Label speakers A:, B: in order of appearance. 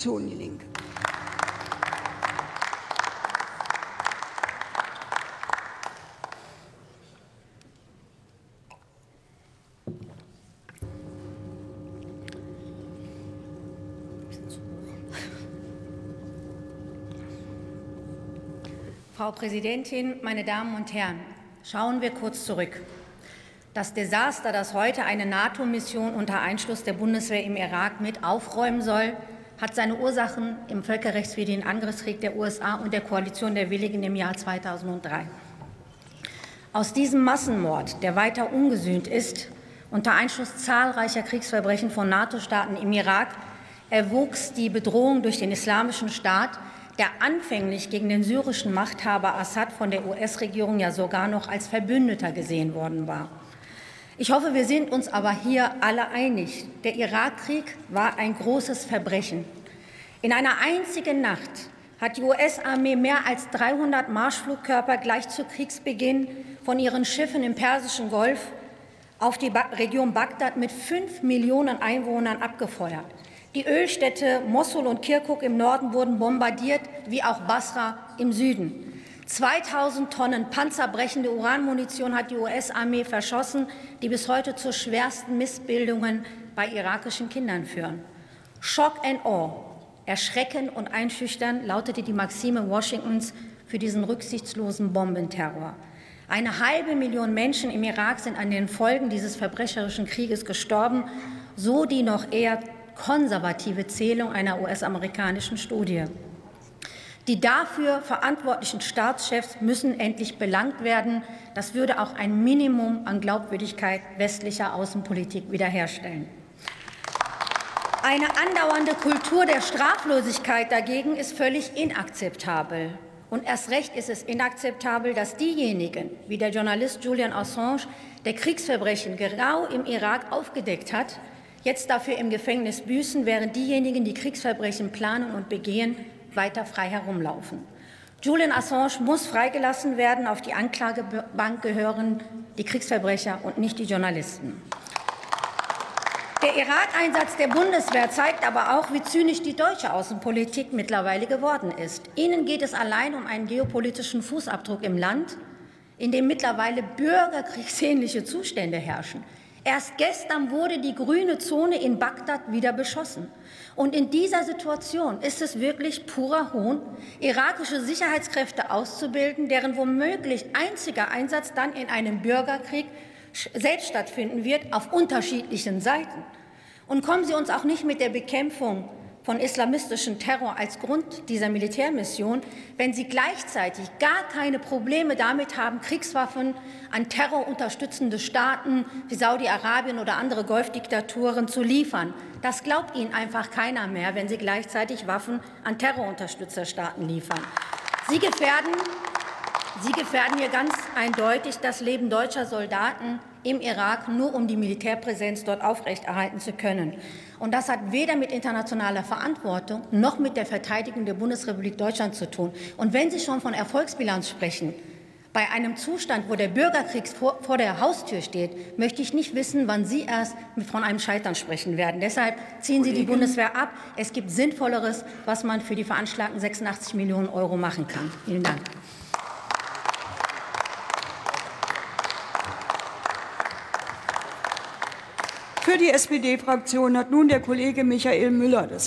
A: Fraktion Die Linke.
B: Frau Präsidentin, meine Damen und Herren! Schauen wir kurz zurück. Das Desaster, das heute eine NATO-Mission unter Einschluss der Bundeswehr im Irak mit aufräumen soll, hat seine Ursachen im völkerrechtswidrigen Angriffskrieg der USA und der Koalition der Willigen im Jahr 2003. Aus diesem Massenmord, der weiter ungesühnt ist, unter Einschluss zahlreicher Kriegsverbrechen von NATO-Staaten im Irak, erwuchs die Bedrohung durch den Islamischen Staat, der anfänglich gegen den syrischen Machthaber Assad von der US-Regierung ja sogar noch als Verbündeter gesehen worden war. Ich hoffe, wir sind uns aber hier alle einig. Der Irakkrieg war ein großes Verbrechen. In einer einzigen Nacht hat die US-Armee mehr als 300 Marschflugkörper gleich zu Kriegsbeginn von ihren Schiffen im Persischen Golf auf die Region Bagdad mit fünf Millionen Einwohnern abgefeuert. Die Ölstädte Mosul und Kirkuk im Norden wurden bombardiert, wie auch Basra im Süden. 2000 Tonnen panzerbrechende Uranmunition hat die US-Armee verschossen, die bis heute zu schwersten Missbildungen bei irakischen Kindern führen. Shock and awe, erschrecken und einschüchtern lautete die Maxime Washingtons für diesen rücksichtslosen Bombenterror. Eine halbe Million Menschen im Irak sind an den Folgen dieses verbrecherischen Krieges gestorben, so die noch eher konservative Zählung einer US-amerikanischen Studie. Die dafür verantwortlichen Staatschefs müssen endlich belangt werden. Das würde auch ein Minimum an Glaubwürdigkeit westlicher Außenpolitik wiederherstellen. Eine andauernde Kultur der Straflosigkeit dagegen ist völlig inakzeptabel. Und erst recht ist es inakzeptabel, dass diejenigen, wie der Journalist Julian Assange, der Kriegsverbrechen genau im Irak aufgedeckt hat, jetzt dafür im Gefängnis büßen, während diejenigen, die Kriegsverbrechen planen und begehen, weiter frei herumlaufen. Julian Assange muss freigelassen werden. Auf die Anklagebank gehören die Kriegsverbrecher und nicht die Journalisten. Der Irak-Einsatz der Bundeswehr zeigt aber auch, wie zynisch die deutsche Außenpolitik mittlerweile geworden ist. Ihnen geht es allein um einen geopolitischen Fußabdruck im Land, in dem mittlerweile bürgerkriegsähnliche Zustände herrschen. Erst gestern wurde die grüne Zone in Bagdad wieder beschossen. Und in dieser Situation ist es wirklich purer Hohn, irakische Sicherheitskräfte auszubilden, deren womöglich einziger Einsatz dann in einem Bürgerkrieg selbst stattfinden wird, auf unterschiedlichen Seiten. Und kommen Sie uns auch nicht mit der Bekämpfung von islamistischem Terror als Grund dieser Militärmission, wenn sie gleichzeitig gar keine Probleme damit haben, Kriegswaffen an terrorunterstützende Staaten wie Saudi-Arabien oder andere Golfdiktaturen zu liefern. Das glaubt ihnen einfach keiner mehr, wenn sie gleichzeitig Waffen an Terrorunterstützerstaaten liefern. Sie gefährden, sie gefährden hier ganz eindeutig das Leben deutscher Soldaten im Irak, nur um die Militärpräsenz dort aufrechterhalten zu können. Und das hat weder mit internationaler Verantwortung noch mit der Verteidigung der Bundesrepublik Deutschland zu tun. Und wenn Sie schon von Erfolgsbilanz sprechen, bei einem Zustand, wo der Bürgerkrieg vor, vor, der Haustür steht, möchte ich nicht wissen, wann Sie erst von einem Scheitern sprechen werden. Deshalb ziehen Sie die Bundeswehr ab. Es gibt Sinnvolleres, was man für die veranschlagten 86 Millionen Euro machen kann. Vielen Dank.
A: Für die SPD-Fraktion hat nun der Kollege Michael Müller das Wort.